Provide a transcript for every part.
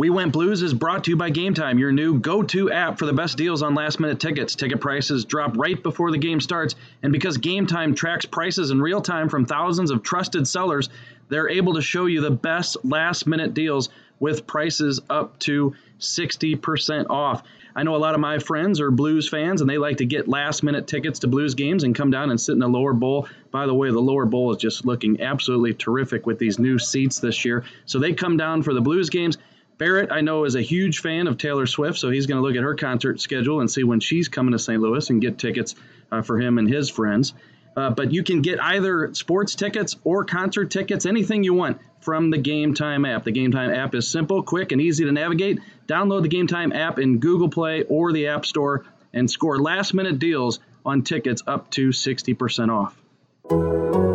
We Went Blues is brought to you by Game Time, your new go to app for the best deals on last minute tickets. Ticket prices drop right before the game starts, and because Game Time tracks prices in real time from thousands of trusted sellers, they're able to show you the best last minute deals with prices up to 60% off. I know a lot of my friends are Blues fans and they like to get last minute tickets to Blues games and come down and sit in the lower bowl. By the way, the lower bowl is just looking absolutely terrific with these new seats this year. So they come down for the Blues games. Barret, I know, is a huge fan of Taylor Swift, so he's going to look at her concert schedule and see when she's coming to St. Louis and get tickets uh, for him and his friends. Uh, but you can get either sports tickets or concert tickets, anything you want from the Game Time app. The Game Time app is simple, quick, and easy to navigate. Download the Game Time app in Google Play or the App Store and score last minute deals on tickets up to 60% off.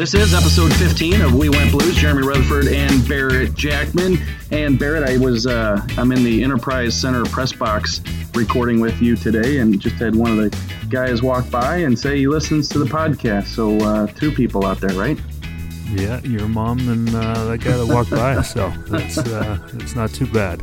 This is episode 15 of We Went Blues. Jeremy Rutherford and Barret Jackman. And Barret, I was uh, I'm in the Enterprise Center press box recording with you today, and just had one of the guys walk by and say he listens to the podcast. So uh, two people out there, right? Yeah, your mom and uh, that guy that walked by. So it's uh, it's not too bad.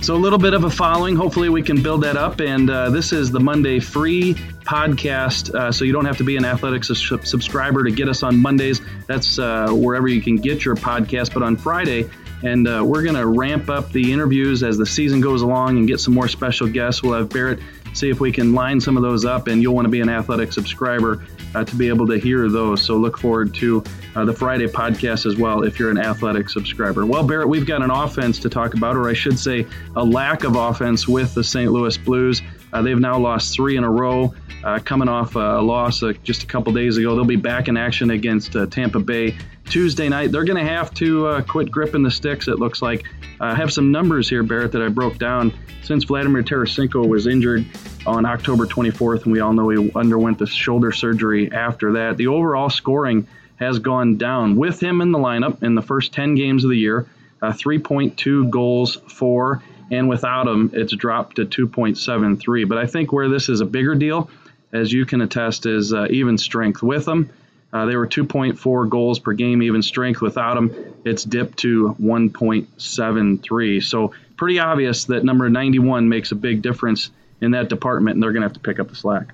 So a little bit of a following. Hopefully, we can build that up. And uh, this is the Monday free podcast, uh, so you don't have to be an athletics subscriber to get us on Mondays. That's uh, wherever you can get your podcast. But on Friday, and uh, we're going to ramp up the interviews as the season goes along and get some more special guests. We'll have Barret see if we can line some of those up, and you'll want to be an athletic subscriber uh, to be able to hear those. So look forward to uh, the Friday podcast as well if you're an athletic subscriber. Well, Barret, we've got an offense to talk about, or I should say, a lack of offense with the St. Louis Blues. Uh, they've now lost three in a row, uh, coming off a loss uh, just a couple days ago. They'll be back in action against Tampa Bay Tuesday night. They're going to have to quit gripping the sticks, it looks like. I have some numbers here, Barret, that I broke down. Since Vladimir Tarasenko was injured on October 24th, and we all know he underwent the shoulder surgery after that, the overall scoring has gone down. With him in the lineup in the first 10 games of the year, uh, 3.2 goals for, and without them, it's dropped to 2.73. But I think where this is a bigger deal, as you can attest, is uh, even strength with them. Uh, they were 2.4 goals per game, even strength. Without them, it's dipped to 1.73. So pretty obvious that number 91 makes a big difference in that department, and they're going to have to pick up the slack.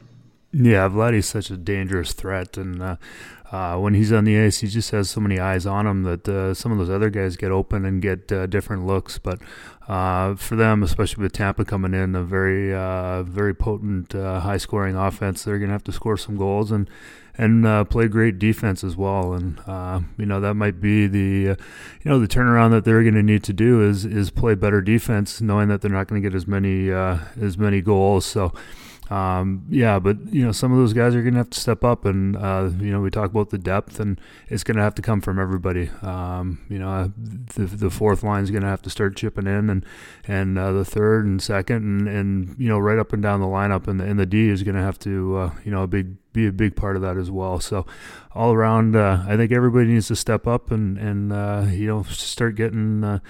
Yeah, Vladdy's such a dangerous threat, and uh, uh, when he's on the ice, he just has so many eyes on him that uh, some of those other guys get open and get uh, different looks. But uh, for them, especially with Tampa coming in, a very, uh, very potent, uh, high-scoring offense, they're going to have to score some goals and and play great defense as well. And you know that might be the, you know, the turnaround that they're going to need to do is is play better defense, knowing that they're not going to get as many as many goals. So. Um, yeah, but you know, some of those guys are going to have to step up, and uh, you know, we talk about the depth, and it's going to have to come from everybody. Um, you know, the the fourth line is going to have to start chipping in, and and uh, the third and second, and and you know, right up and down the lineup, and the, and the D is going to have to uh, you know, a big be a big part of that as well. So, all around, uh, I think everybody needs to step up and and uh, you know, start getting uh,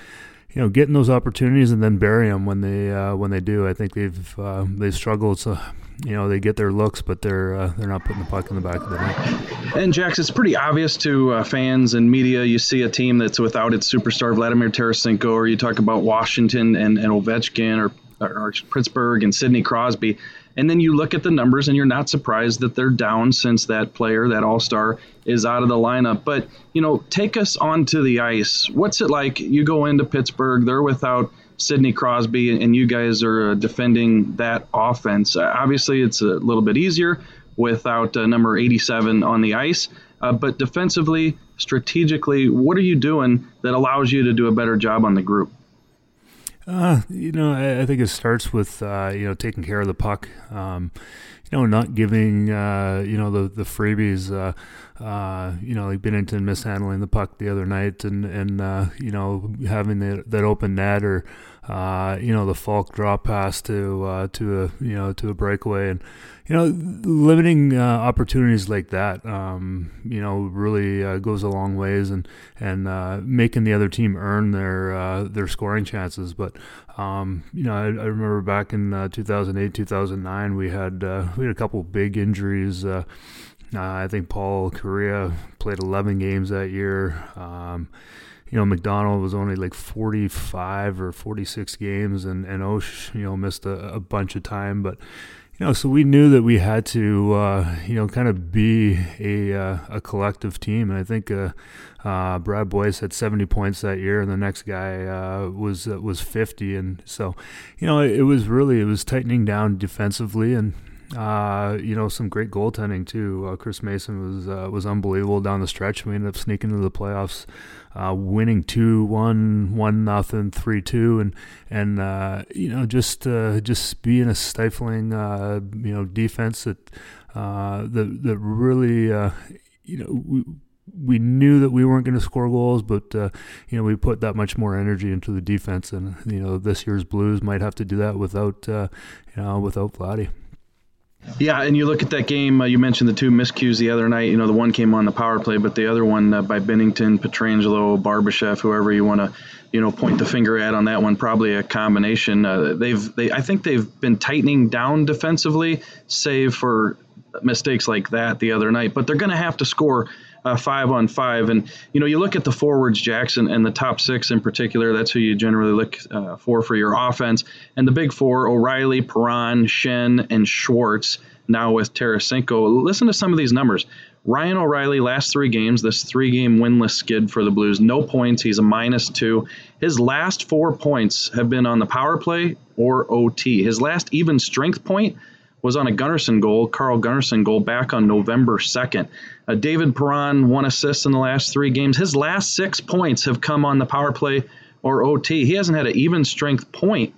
you know, getting those opportunities and then bury them when they uh, when they do. I think they've uh, they've struggled. So, you know, they get their looks, but they're uh, they're not putting the puck in the back of the net. And Jax, it's pretty obvious to uh, fans and media. You see a team that's without its superstar Vladimir Tarasenko, or you talk about Washington and, and Ovechkin, or, or Pittsburgh and Sidney Crosby and then you look at the numbers and you're not surprised that they're down since that player, that all star, is out of the lineup. But, you know, take us onto the ice. What's it like? You go into Pittsburgh, they're without Sidney Crosby, and you guys are uh, defending that offense. Uh, obviously, it's a little bit easier without uh, number 87 on the ice. Uh, but defensively, strategically, what are you doing that allows you to do a better job on the group? Uh, you know, I, I, think it starts with uh, you know taking care of the puck. Um, you know, not giving, uh, you know, the the freebies. Uh, uh, you know, like Binnington mishandling the puck the other night, and and uh, you know having the, that open net, or uh, you know the Faulk drop pass to uh, to a you know to a breakaway, and you know limiting uh, opportunities like that, um, you know, really uh, goes a long ways, and and making the other team earn their their scoring chances. But um, you know, I, I, remember back in 2008, 2009, we had we had a couple big injuries. Uh, I think Paul Kariya played 11 games that year. Um, you know, McDonald was only like 45 or 46 games, and, and Osh, you know, missed a, a bunch of time. But, you know, so we knew that we had to, uh, you know, kind of be a, uh, a collective team. And I think uh, uh Brad Boyes had 70 points that year, and the next guy uh, was uh, was 50. And so, you know, it, it was really, it was tightening down defensively. And, uh, you know, some great goaltending too. Uh, Chris Mason was uh, was unbelievable down the stretch. We ended up sneaking into the playoffs, uh, winning two one one nothing three two, and and uh, you know just uh, just being a stifling you know defense that that that really you know. We, we knew that we weren't going to score goals, but uh, you know we put that much more energy into the defense, and you know this year's Blues might have to do that without uh, you know without Vladdy. Yeah, and you look at that game. Uh, you mentioned the two miscues the other night. You know, the one came on the power play, but the other one uh, by Binnington, Pietrangelo, Barbashev, whoever you want to, you know, point the finger at on that one. Probably a combination. Uh, they've, they, I think they've been tightening down defensively, save for mistakes like that the other night. But they're going to have to score uh, five on five. And you know, you look at the forwards, Jackson, and the top six in particular. That's who you generally look uh, for for your offense. And the big four: O'Reilly, Perron, Schenn, and Schwartz. Now with Tarasenko. Listen to some of these numbers. Ryan O'Reilly, last three games, this three game winless skid for the Blues. No points. He's a minus two. His last four points have been on the power play or OT. His last even strength point was on a Gunnarsson goal, Carl Gunnarsson goal back on November 2nd. Uh, David Perron, one assist in the last three games. His last six points have come on the power play or OT. He hasn't had an even strength point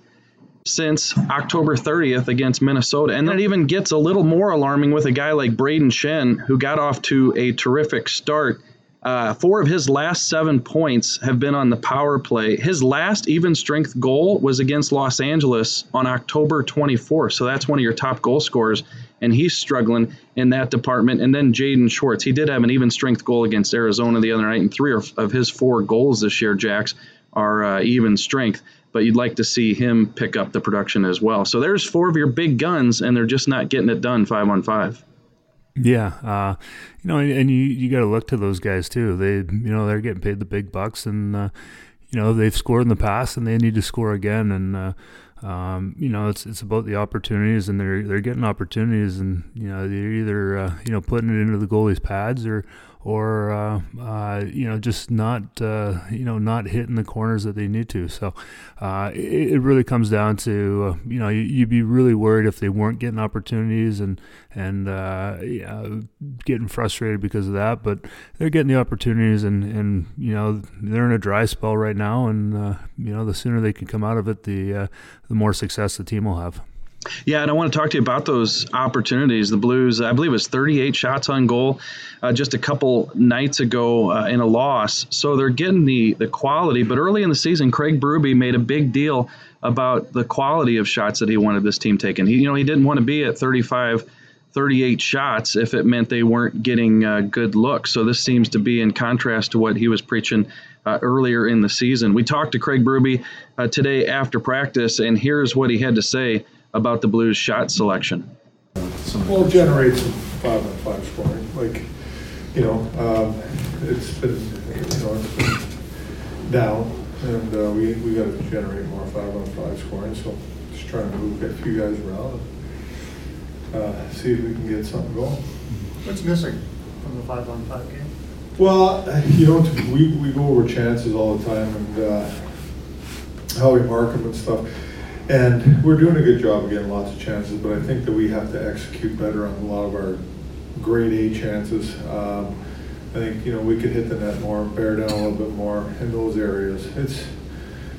since October 30th against Minnesota. And then it even gets a little more alarming with a guy like Braden Schenn, who got off to a terrific start uh, four of his last seven points have been on the power play. His last even strength goal was against Los Angeles on October 24th. So that's one of your top goal scorers, and he's struggling in that department. And then Jaden Schwartz, he did have an even strength goal against Arizona the other night, and three of his four goals this year, Jacks, are uh, even strength. But you'd like to see him pick up the production as well. So there's four of your big guns, and they're just not getting it done five on five. Yeah, uh, you know, and, and you you got to look to those guys too. They, you know, they're getting paid the big bucks, and uh, you know they've scored in the past, and they need to score again. And uh, um, you know, it's it's about the opportunities, and they're they're getting opportunities, and you know they're either uh, you know putting it into the goalie's pads or or uh, uh, you know just not uh, you know not hitting the corners that they need to. So uh, it, it, really comes down to uh, you know you, would be really worried if they weren't getting opportunities and and uh, yeah, getting frustrated because of that. But they're getting the opportunities and and you know they're in a dry spell right now, and you know the sooner they can come out of it, the the more success the team will have. Yeah, and I want to talk to you about those opportunities. The Blues, I believe, it was 38 shots on goal uh, just a couple nights ago uh, in a loss. So they're getting the the quality. But early in the season, Craig Berube made a big deal about the quality of shots that he wanted this team taken. He, you know, he didn't want to be at 35. 38 shots if it meant they weren't getting uh, good looks. So this seems to be in contrast to what he was preaching uh, earlier in the season. We talked to Craig Berube uh, today after practice, and here's what he had to say about the Blues' shot selection? Well, generate some five on five scoring. Like, you know, um, it's been, you know, it's been down, and uh, we we got to generate more five on five scoring. So, just trying to move a few guys around and uh, see if we can get something going. What's missing from the five on five game? Well, you know, we, we go over chances all the time and uh, how we mark them and stuff and we're doing a good job of getting lots of chances, but I think that we have to execute better on a lot of our grade A chances. Um, I think you know we could hit the net more, bear down a little bit more in those areas. It's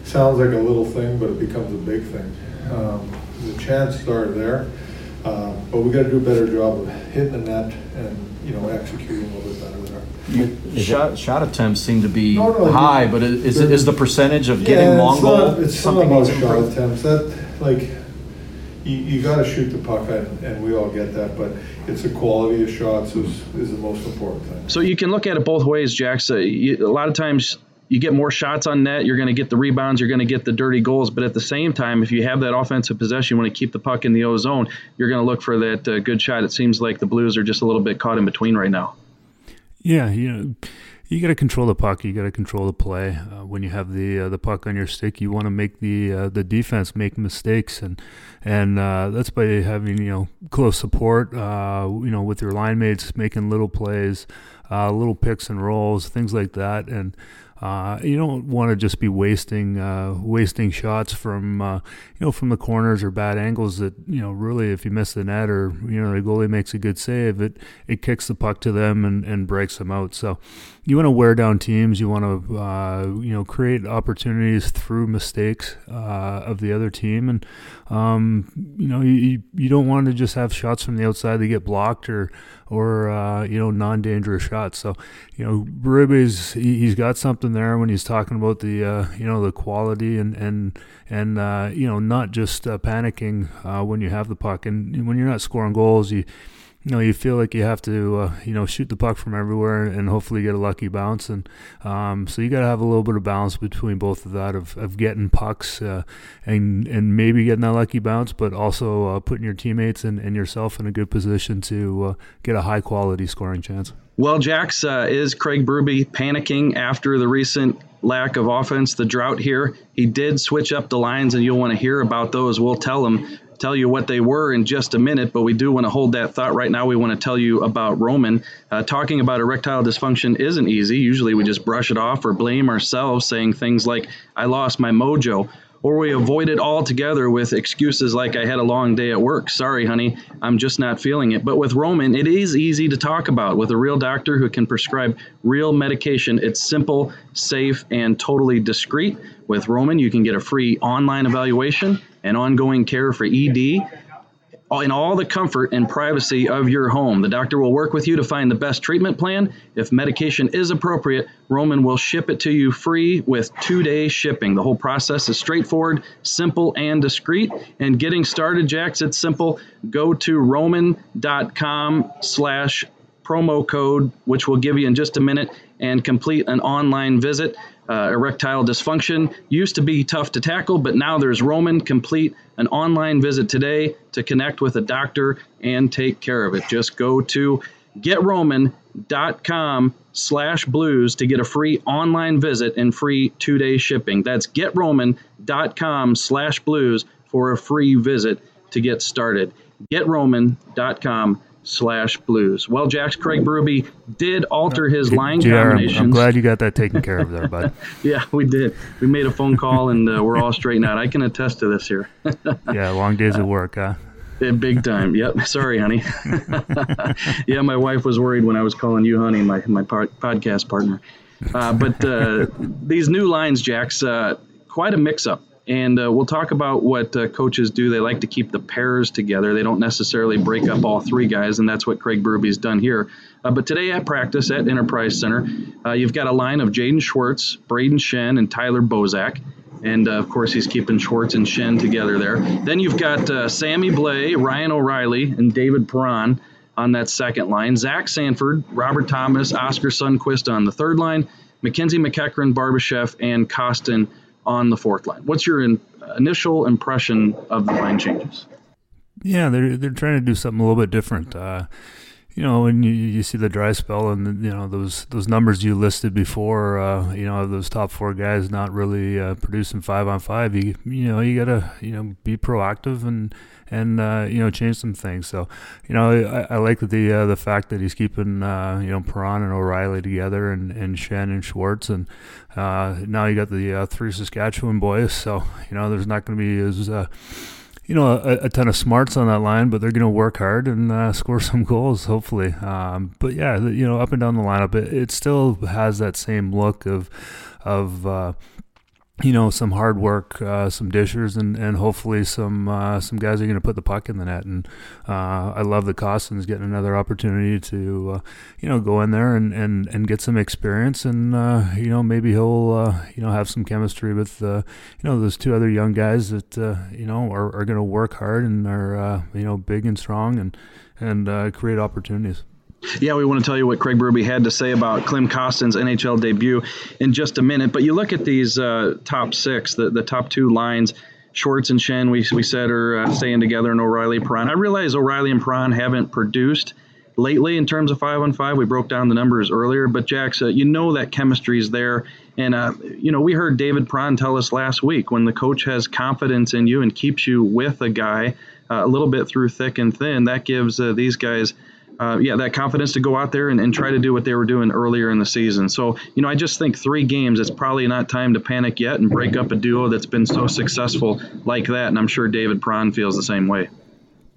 sounds like a little thing, but it becomes a big thing. Um, the chances are there. Uh, but we got to do a better job of hitting the net and you know executing a little bit better shot, shot attempts seem to be No, no, high, but is, they're- is the percentage of getting Yeah, long it's goal not, it's not about shot improve? attempts. That like you, you got to shoot the puck, and, and we all get that. But it's the quality of shots is, is the most important thing. So you can look at it both ways, Jack. So you, a lot of times you get more shots on net, you're going to get the rebounds, you're going to get the dirty goals. But at the same time, if you have that offensive possession, you want to keep the puck in the O zone, you're going to look for that uh, good shot. It seems like the Blues are just a little bit caught in between right now. Yeah, you know, you got to control the puck. You got to control the play. Uh, when you have the uh, the puck on your stick, you want to make the uh, the defense make mistakes, and and uh, that's by having you know close support. Uh, you know, with your line mates making little plays, uh, little picks and rolls, things like that, and. Uh, you don't want to just be wasting uh, wasting shots from uh, you know from the corners or bad angles that you know really if you miss the net or you know the goalie makes a good save it it kicks the puck to them and, and breaks them out. So you want to wear down teams. You want to uh, you know create opportunities through mistakes uh, of the other team. And um, you know you, you don't want to just have shots from the outside that get blocked or or uh, you know non-dangerous shots. So you know Ribby's he, he's got something there when he's talking about the uh, you know the quality and and and uh, you know not just uh, panicking uh, when you have the puck. And when you're not scoring goals you you know you feel like you have to uh, you know shoot the puck from everywhere and hopefully get a lucky bounce and um, so you got to have a little bit of balance between both of that of, of getting pucks uh, and and maybe getting that lucky bounce but also uh, putting your teammates and, and yourself in a good position to uh, get a high quality scoring chance. Well, Jax, uh, is Craig Berube panicking after the recent lack of offense, the drought here? He did switch up the lines, and you'll want to hear about those. We'll tell him, tell you what they were in just a minute, but we do want to hold that thought right now. We want to tell you about Roman. Uh, talking about erectile dysfunction isn't easy. Usually we just brush it off or blame ourselves, saying things like, I lost my mojo or we avoid it altogether with excuses like I had a long day at work. Sorry, honey, I'm just not feeling it. But with Roman, it is easy to talk about with a real doctor who can prescribe real medication. It's simple, safe, and totally discreet. With Roman, you can get a free online evaluation and ongoing care for ED in all the comfort and privacy of your home. The doctor will work with you to find the best treatment plan. If medication is appropriate, Roman will ship it to you free with two day shipping. The whole process is straightforward, simple, and discreet. And getting started, Jax, it's simple. Go to roman.com slash promo code, which we'll give you in just a minute, and complete an online visit. Uh, erectile dysfunction used to be tough to tackle, but now there's Roman. Complete an online visit today to connect with a doctor and take care of it. Just go to getroman.com slash blues to get a free online visit and free two-day shipping. That's getroman.com slash blues for a free visit to get started. getroman.com slash blues. Well, Jack's Craig Berube did alter his line JR, I'm- combinations. I'm glad you got that taken care of there, bud. Yeah, we did. We made a phone call and uh, we're all straightened out. I can attest to this here. yeah, long days at work, huh? Big time. Yep. Sorry, honey. yeah, my wife was worried when I was calling you, honey, my my par- podcast partner. Uh, but uh, these new lines, Jack's, uh, quite a mix-up. And uh, we'll talk about what uh, coaches do. They like to keep the pairs together. They don't necessarily break up all three guys, and that's what Craig Berube's done here. Uh, but today at practice at Enterprise Center, uh, you've got a line of Jaden Schwartz, Braden Schenn, and Tyler Bozak. And uh, of course, he's keeping Schwartz and Schenn together there. Then you've got uh, Sammy Blais, Ryan O'Reilly, and David Perron on that second line. Zach Sanford, Robert Thomas, Oskar Sundqvist on the third line. Mackenzie MacEachern, Barbashev, and Kostin on the fourth line. What's your in, initial impression of the line changes? Yeah, they're they're trying to do something a little bit different. Uh, you know, when you, you see the dry spell and you know those those numbers you listed before, uh, you know those top four guys not really uh, producing five on five. You you know you gotta you know be proactive and and uh, you know change some things. So you know I, I like the uh, the fact that he's keeping uh, you know Perron and O'Reilly together and and and Schwartz and uh, now you got the three Saskatchewan boys. So you know there's not going to be as you know, a, a, ton of smarts on that line, but they're going to work hard and uh, score some goals, hopefully. Um, but yeah, you know, up and down the lineup, it, it still has that same look of, of, uh, you know, some hard work, uh, some dishers, and, and hopefully some uh, some guys are going to put the puck in the net. And uh, I love the Kostin's getting another opportunity to, uh, you know, go in there and, and, and get some experience. And, uh, you know, maybe he'll, uh, you know, have some chemistry with, you know, those two other young guys that, you know, are, are going to work hard and are, you know, big and strong and, and create opportunities. Yeah, we want to tell you what Craig Berube had to say about Klim Kostin's NHL debut in just a minute. But you look at these uh, top six, the, the top two lines. Schwartz and Schenn, we, we said, are uh, staying together, and O'Reilly Perron. I realize O'Reilly and Perron haven't produced lately in terms of five on five. We broke down the numbers earlier, but Jax, uh, you know that chemistry is there. And, uh, you know, we heard David Perron tell us last week when the coach has confidence in you and keeps you with a guy uh, a little bit through thick and thin, that gives uh, these guys – uh, yeah, that confidence to go out there and, and, try to do what they were doing earlier in the season. So, you know, I just think three games, it's probably not time to panic yet and break up a duo that's been so successful like that. And I'm sure David Perron feels the same way.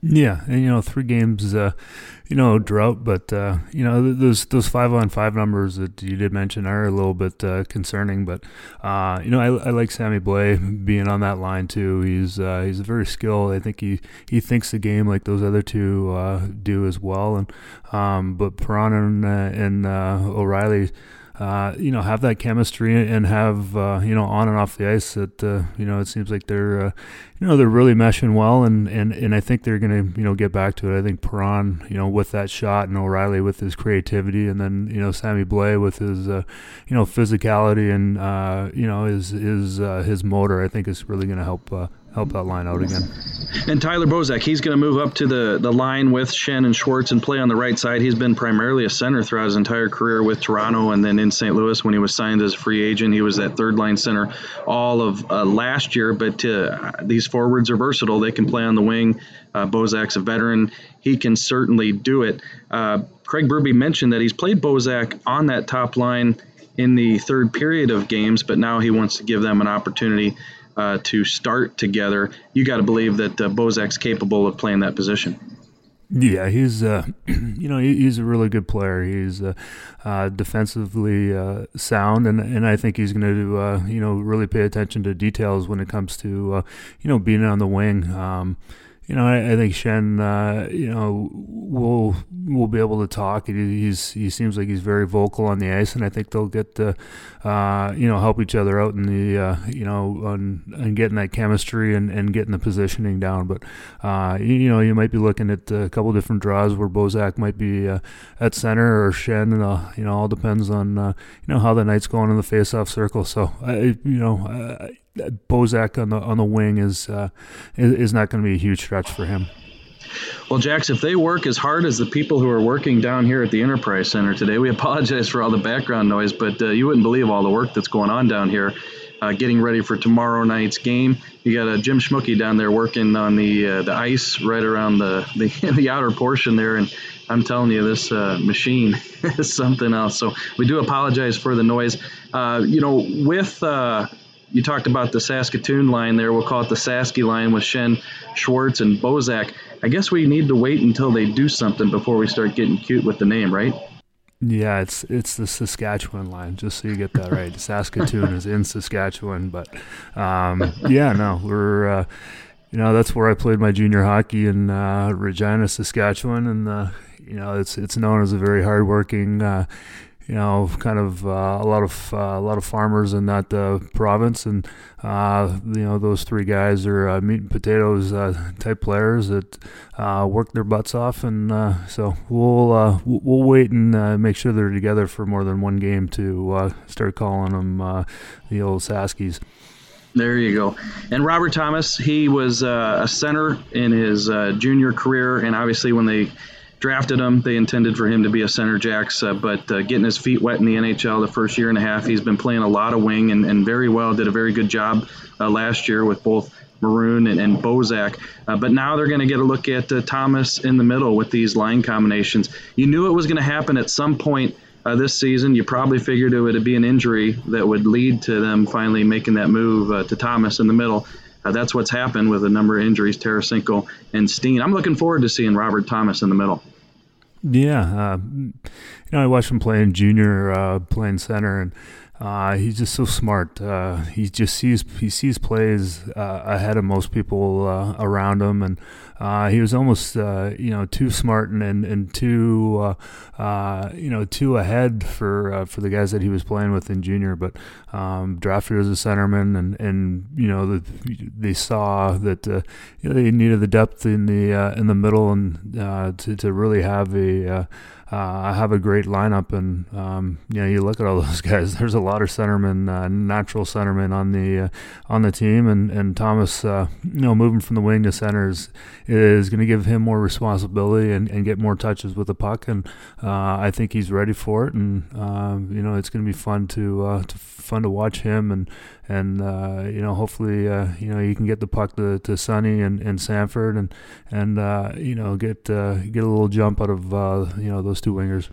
Yeah, and you know, three games, uh, you know, drought, but uh, you know, those those five on five numbers that you did mention are a little bit uh, concerning. But uh, you know, I, I like Sammy Blais being on that line too. He's uh, he's very skilled. I think he, he thinks the game like those other two uh, do as well. And um, but Perron and, and O'Reilly uh, you know, have that chemistry and have, uh, you know, on and off the ice that, uh, you know, it seems like they're, uh, you know, they're really meshing well. And, and, and I think they're going to, you know, get back to it. I think Perron, you know, with that shot and O'Reilly with his creativity and then, you know, Sammy Blais with his, uh, you know, physicality and, uh, you know, his, his, his motor, I think is really going to help, help that line out again. And Tyler Bozak, he's going to move up to the, the line with Schenn and Schwartz and play on the right side. He's been primarily a center throughout his entire career with Toronto and then in St. Louis when he was signed as a free agent. He was that third line center all of uh, last year. But uh, these forwards are versatile. They can play on the wing. Uh, Bozak's a veteran. He can certainly do it. Uh, Craig Berube mentioned that he's played Bozak on that top line in the third period of games, but now he wants to give them an opportunity uh, to start together, you got to believe that uh, Bozak's capable of playing that position. Yeah, he's uh, you know he's a really good player. He's uh, uh, defensively uh, sound, and and I think he's going to uh, you know really pay attention to details when it comes to uh, you know being on the wing. Um, you know, I, I think Schenn, uh, you know, will will be able to talk. He, he's he seems like he's very vocal on the ice, and I think they'll get to, uh, you know, help each other out in the, uh, you know, on and getting that chemistry and, and getting the positioning down. But, uh, you, you, know, you might be looking at a couple different draws where Bozak might be uh, at center or Schenn, and uh, you know, all depends on you know how the night's going in the face-off circle. So, I, you know. Bozak on the on the wing is uh, is, not going to be a huge stretch for him. Well, Jax, if they work as hard as the people who are working down here at the Enterprise Center today, we apologize for all the background noise, but uh, you wouldn't believe all the work that's going on down here, uh, getting ready for tomorrow night's game. You got uh, Jim Schmucky down there working on the uh, the ice right around the, the the outer portion there, and I'm telling you, this uh, machine is something else. So we do apologize for the noise. Uh, you know, with uh, you talked about the Saskatoon line there. We'll call it the Sasky line with Schenn Schwartz, and Bozak. I guess we need to wait until they do something before we start getting cute with the name, right? Yeah, it's it's the Saskatchewan line, just so you get that right. Saskatoon is in Saskatchewan, but um, yeah, no, we're uh, you know that's where I played my junior hockey in uh, Regina, Saskatchewan, and uh, you know it's it's known as a very hardworking uh, you know, kind of uh, a lot of uh, a lot of farmers in that uh, province, and uh, you know those three guys are uh, meat and potatoes uh, type players that work their butts off, and so we'll we'll wait and make sure they're together for more than one game to start calling them the old Saskies. There you go. And Robert Thomas, he was a center in his junior career, and obviously when they drafted him. They intended for him to be a center jacks, uh, but uh, getting his feet wet in the NHL the first year and a half, he's been playing a lot of wing and, and very well. Did a very good job uh, last year with both Maroon and, and Bozak. Uh, but now they're going to get a look at uh, Thomas in the middle with these line combinations. You knew it was going to happen at some point. Uh, this season, you probably figured it would be an injury that would lead to them finally making that move to Thomas in the middle. Uh, that's what's happened with a number of injuries, Tarasenko and Steen. I'm looking forward to seeing Robert Thomas in the middle. Yeah, uh, you know, I watched him playing junior, uh, playing center, and uh, he's just so smart. Uh, he just sees he sees plays uh, ahead of most people uh, around him, and uh, he was almost uh, you know too smart and and, and too you know too ahead for for the guys that he was playing with in junior. But um, drafted as a centerman, and and you know the, they saw that you know, they needed the depth in the in the middle and to to really have a uh, I have a great lineup, and um, you know, you look at all those guys. There's a lot of centermen, uh, natural centermen on the uh, on the team, and and Thomas, uh, you know, moving from the wing to center is, is going to give him more responsibility and, and get more touches with the puck, and uh, I think he's ready for it, and um, you know, it's going to be fun to, uh, to fun to watch him and and you know hopefully you know you can get the puck to, to Sonny and, and Sanford and and you know get get a little jump out of you know those two wingers.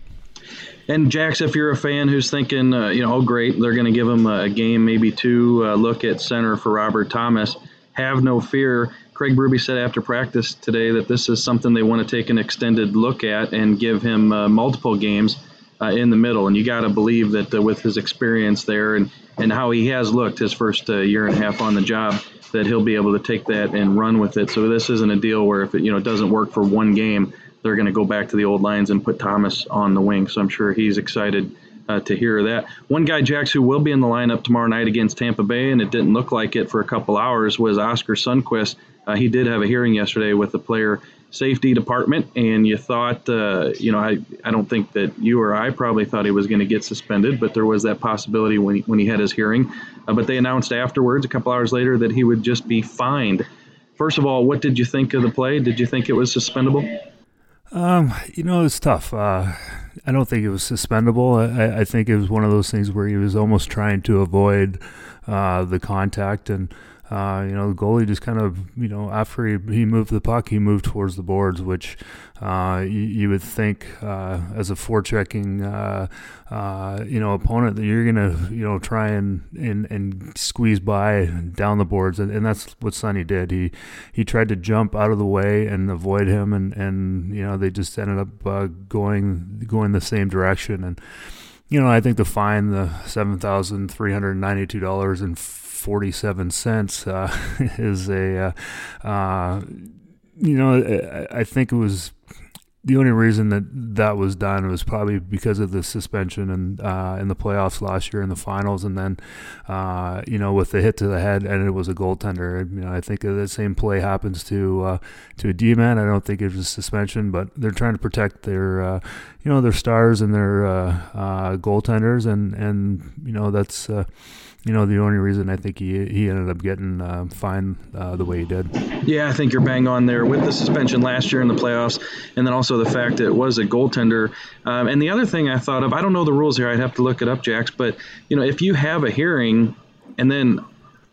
And Jax, if you're a fan who's thinking, uh, you know, oh great, they're going to give him a game, maybe two look at center for Robert Thomas. Have no fear. Craig Berube said after practice today that this is something they want to take an extended look at and give him multiple games uh, in the middle. And you got to believe that uh, with his experience there and, and how he has looked his first uh, year and a half on the job, that he'll be able to take that and run with it. So this isn't a deal where if it you know doesn't work for one game, they're going to go back to the old lines and put Thomas on the wing. So I'm sure he's excited. Uh, to hear that. One guy, Jax, who will be in the lineup tomorrow night against Tampa Bay, and it didn't look like it for a couple hours, was Oskar Sundqvist. Uh, he did have a hearing yesterday with the player safety department, and you thought, uh, you know, I, I don't think that you or I probably thought he was going to get suspended, but there was that possibility when he, when he had his hearing. Uh, but they announced afterwards, a couple hours later, that he would just be fined. First of all, what did you think of the play? Did you think it was suspendable? Um, you know, it's tough. Uh, I don't think it was suspendable. I, I, think it was one of those things where he was almost trying to avoid uh, the contact and uh, you know, the goalie just kind of, you know, after he, he moved the puck, he moved towards the boards, which uh, you, you, would think uh, as a forechecking, uh, uh, you know, opponent that you're gonna, you know, try and, and, and squeeze by down the boards, and, and that's what Sonny did. He he tried to jump out of the way and avoid him, and, and you know they just ended up uh, going going the same direction, and you know I think the fine, the seven thousand three hundred ninety two dollars and 47 cents uh, is a, uh, uh, you know, I, I think it was the only reason that that was done was probably because of the suspension and uh, in the playoffs last year in the finals, and then uh, you know with the hit to the head, and it was a goaltender. You know, I think that same play happens to uh, to a D man. I don't think it was a suspension, but they're trying to protect their uh, you know their stars and their uh, goaltenders, and and you know that's you know, the only reason I think he he ended up getting uh, fined uh, the way he did. Yeah, I think you're bang on there with the suspension last year in the playoffs, and then also the fact that it was a goaltender. Um, and the other thing I thought of, I don't know the rules here. I'd have to look it up, Jax. But you know, if you have a hearing and then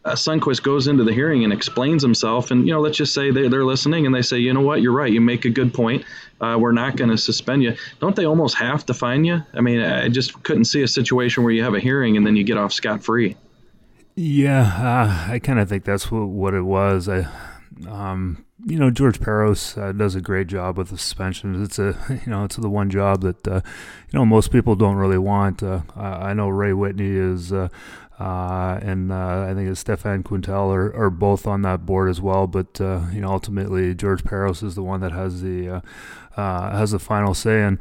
uh, Sundqvist goes into the hearing and explains himself, and you know, let's just say they, they're listening and they say, you know what, you're right, you make a good point. Uh, we're not going to suspend you. Don't they almost have to fine you? I mean, I just couldn't see a situation where you have a hearing and then you get off scot free. Yeah, uh, I kind of think that's what, what it was. I, um, you know, George Parros uh, does a great job with the suspensions. It's a, you know, it's the one job that, uh, you know, most people don't really want. Uh, I know Ray Whitney is, uh, uh, and uh, I think it's Stéphane Quintal are, are both on that board as well. But you know, ultimately George Parros is the one that has the has the final say. And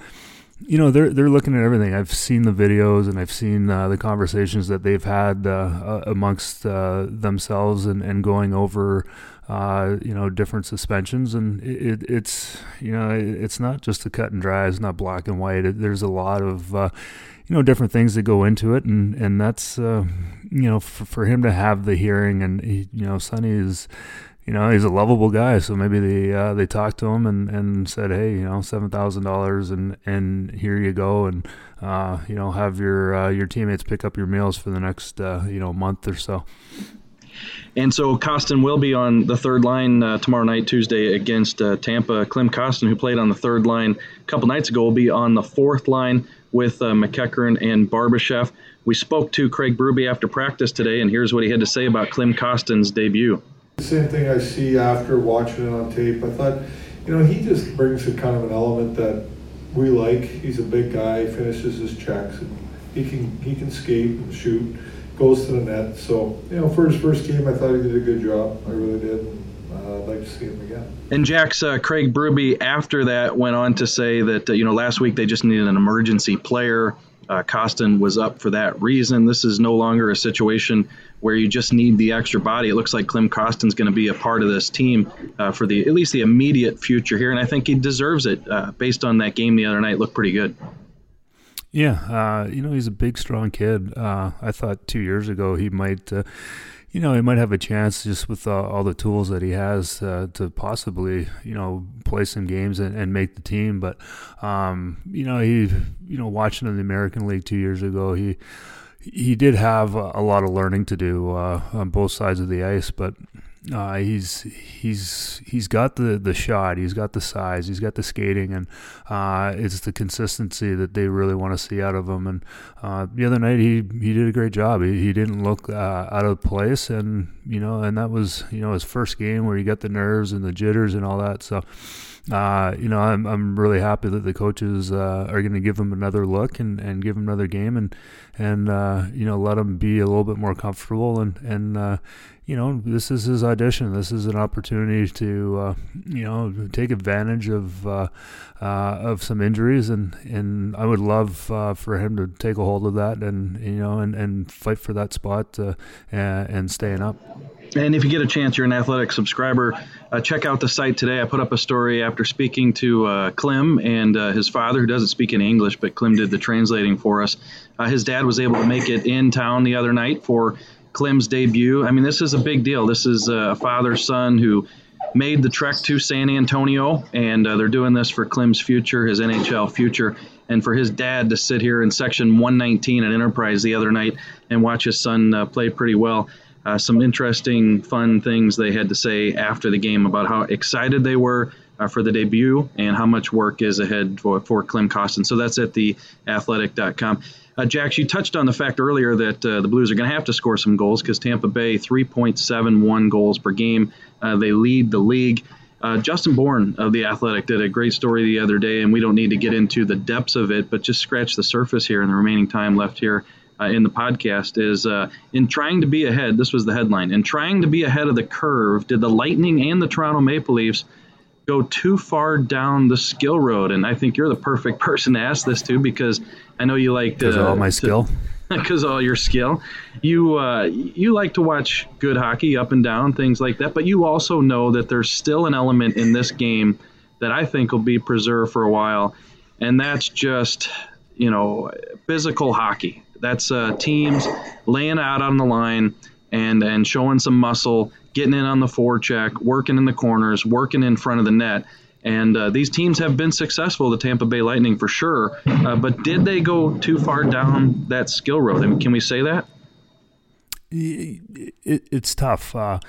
you know they're they're looking at everything. I've seen the videos and I've seen uh, the conversations that they've had uh amongst uh, themselves and, and going over uh, you know different suspensions and it, it's you know it's not just a cut and dry. It's not black and white. It, there's a lot of uh, you know different things that go into it and and that's you know for, for him to have the hearing and he, you know Sonny is you know, he's a lovable guy. So maybe they uh, they talked to him and, and said, hey, you know, seven thousand dollars and and here you go, and uh, you know, have your uh, your teammates pick up your meals for the next uh, you know month or so. And so Kostin will be on the third line uh, tomorrow night, Tuesday, against uh, Tampa. Klim Kostin, who played on the third line a couple nights ago, will be on the fourth line with uh, MacEachern and Barbashev. We spoke to Craig Berube after practice today, and here's what he had to say about Klim Kostin's debut. The Same thing I see after watching it on tape. I thought, you know, he just brings a kind of an element that we like. He's a big guy, finishes his checks. And he can he can skate and shoot, goes to the net. So you know, for his first game, I thought he did a good job. I really did. And, uh, I'd like to see him again. And Jack's uh, Craig Berube after that went on to say that uh, you know last week they just needed an emergency player. Uh, Kostin was up for that reason. This is no longer a situation where you just need the extra body. It looks like Klim Kostin's going to be a part of this team uh, for the at least the immediate future here, and I think he deserves it uh, based on that game the other night. Looked pretty good. Yeah, uh, you know he's a big, strong kid. Uh, I thought two years ago he might uh, you know, he might have a chance just with uh, all the tools that he has uh, to possibly, you know, play some games and, and make the team. But, um, you know, he, you know, watching in the American League two years ago, he he did have a lot of learning to do uh, on both sides of the ice, but uh, he's he's he's got the, the shot, he's got the size, he's got the skating, and uh, it's the consistency that they really want to see out of him. And uh, the other night, he he did a great job. He, he didn't look uh, out of place, and you know, and that was you know his first game where he got the nerves and the jitters and all that. So uh, you know, I'm I'm really happy that the coaches uh, are going to give him another look and, and give him another game and and uh, you know let him be a little bit more comfortable and and uh, you know this is his audition. This is an opportunity to uh, you know take advantage of uh, of some injuries and and I would love for him to take a hold of that and you know and, and fight for that spot and, and staying up. And if you get a chance, you're an athletic subscriber, uh, check out the site today. I put up a story after speaking to uh, Klim and uh, his father, who doesn't speak any English, but Klim did the translating for us. Uh, his dad was able to make it in town the other night for Klim's debut. I mean, this is a big deal. This is a father son who made the trek to San Antonio, and uh, they're doing this for Klim's future, his NHL future. And for his dad to sit here in section 119 at Enterprise the other night and watch his son uh, play pretty well uh, some interesting, fun things they had to say after the game about how excited they were uh, for the debut and how much work is ahead for, for Klim Kostin. So that's at the athletic.com. Uh, Jax, you touched on the fact earlier that uh, the Blues are going to have to score some goals because Tampa Bay 3.71 goals per game. Uh, they lead the league. Uh, Justin Bourne of the Athletic did a great story the other day, and we don't need to get into the depths of it, but just scratch the surface here in the remaining time left here uh, in the podcast is uh, in trying to be ahead. This was the headline. In trying to be ahead of the curve, did the Lightning and the Toronto Maple Leafs go too far down the skill road? And I think you're the perfect person to ask this to because I know you like because all my skill. Because all your skill, you uh, you like to watch good hockey up and down things like that. But you also know that there's still an element in this game that I think will be preserved for a while, and that's just you know physical hockey that's uh, teams laying out on the line and and showing some muscle, getting in on the forecheck, working in the corners, working in front of the net. And uh, these teams have been successful, the Tampa Bay Lightning for sure. Uh, but did they go too far down that skill road? I mean, can we say that? It, it's tough. Uh,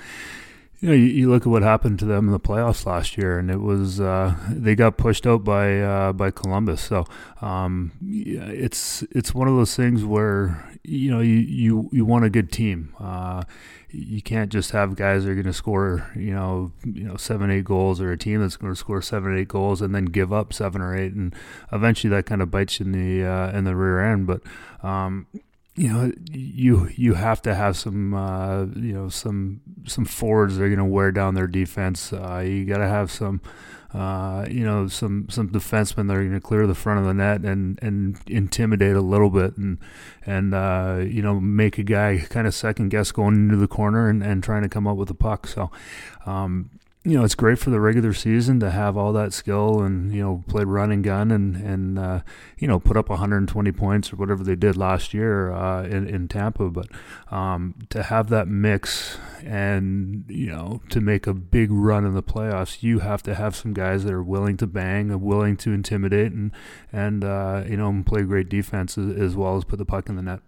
you know, you, you, look at what happened to them in the playoffs last year, and it was uh, they got pushed out by uh, by Columbus. So um, it's it's one of those things where you know you you, you want a good team. Uh, you can't just have guys that are going to score you know you know seven eight goals or a team that's going to score seven eight goals and then give up seven or eight, and eventually that kind of bites you in the uh, in the rear end. But um, you know you you have to have some uh, you know some some forwards that are going to wear down their defense. Uh, you got to have some uh, you know some some defensemen that are going to clear the front of the net and and intimidate a little bit and and uh, you know make a guy kind of second guess going into the corner and, and trying to come up with the puck. So um, you know, it's great for the regular season to have all that skill and, you know, play run and gun and, and uh, you know, put up 120 points or whatever they did last year uh, in, in Tampa. But um, to have that mix and, you know, to make a big run in the playoffs, you have to have some guys that are willing to bang and willing to intimidate and, and uh, you know, play great defense as, well as put the puck in the net.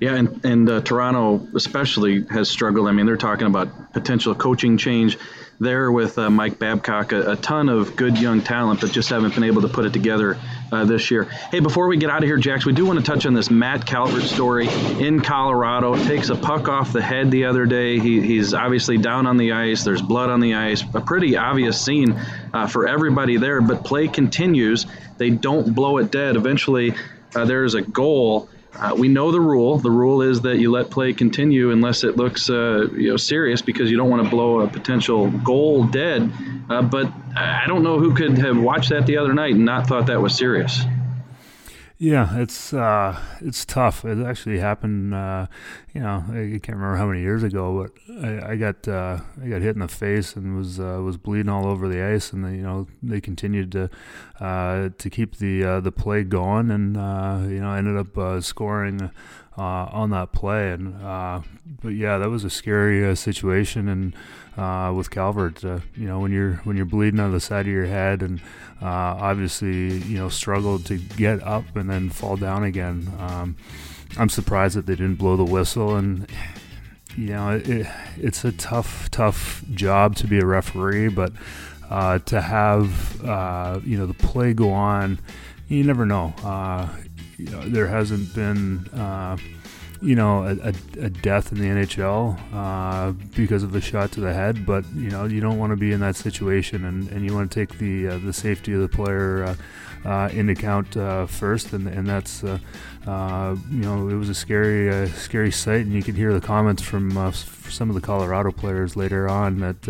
Yeah, and, and uh, Toronto especially has struggled. I mean, they're talking about potential coaching change there with uh, Mike Babcock, a, a, ton of good young talent, but just haven't been able to put it together uh, this year. Hey, before we get out of here, Jax, we do want to touch on this Matt Calvert story in Colorado. Takes a puck off the head the other day. He, he's obviously down on the ice. There's blood on the ice. A pretty obvious scene uh, for everybody there, but play continues. They don't blow it dead. Eventually, uh, there is a goal uh, we know the rule. The rule is that you let play continue unless it looks uh, you know serious because you don't want to blow a potential goal dead. Uh, but I don't know who could have watched that the other night and not thought that was serious. Yeah, it's uh, it's tough. It actually happened. Uh, you know, I can't remember how many years ago, but I, I got uh, I got hit in the face and was uh, was bleeding all over the ice, and they, you know they continued to uh, to keep the uh, the play going, and you know ended up scoring. On that play, and but yeah, that was a scary situation, and uh, with Calvert. Uh, you know, when you're when you're bleeding on the side of your head, and uh, obviously you know struggled to get up and then fall down again. Um, I'm surprised that they didn't blow the whistle, and you know it, it's a tough tough job to be a referee, but uh, to have uh, you know the play go on, you never know. Uh, there hasn't been you know, a, a, a, death in the NHL uh, because of a shot to the head. But you know, you don't want to be in that situation, and, and you want to take the uh, the safety of the player uh, uh into account uh, first, and and that's uh, you know, it was a scary scary sight, and you could hear the comments from some of the Colorado players later on that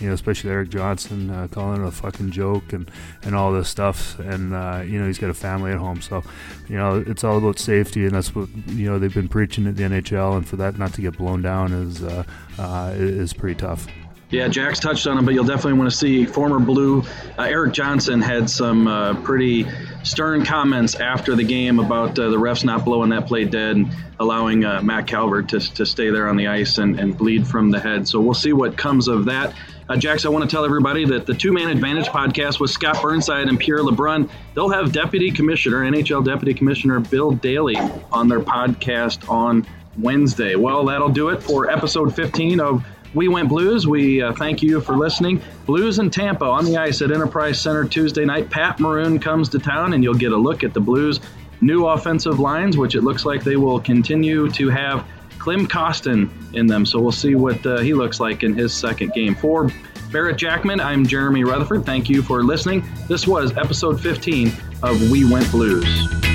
you know, especially Erik Johnson calling it a fucking joke and and all this stuff, and you know, he's got a family at home, so you know, it's all about safety, and that's what you know they've been preaching at the NHL, and for that not to get blown down is uh, uh, is pretty tough. Yeah, Jack's touched on it, but you'll definitely want to see former Blue uh, Erik Johnson had some uh, pretty stern comments after the game about uh, the refs not blowing that play dead and allowing uh, Matt Calvert to, to stay there on the ice and, and bleed from the head. So we'll see what comes of that. Uh, Jax, I want to tell everybody that the Two Man Advantage podcast with Scott Burnside and Pierre LeBrun, they'll have Deputy Commissioner, NHL Deputy Commissioner Bill Daly on their podcast on Wednesday. Well, that'll do it for episode 15 of We Went Blues. We uh, thank you for listening. Blues in Tampa on the ice at Enterprise Center Tuesday night. Pat Maroon comes to town, and you'll get a look at the Blues' new offensive lines, which it looks like they will continue to have Klim Kostin in them. So we'll see what uh, he looks like in his second game. For Barret Jackman, I'm Jeremy Rutherford. Thank you for listening. This was episode 15 of We Went Blues.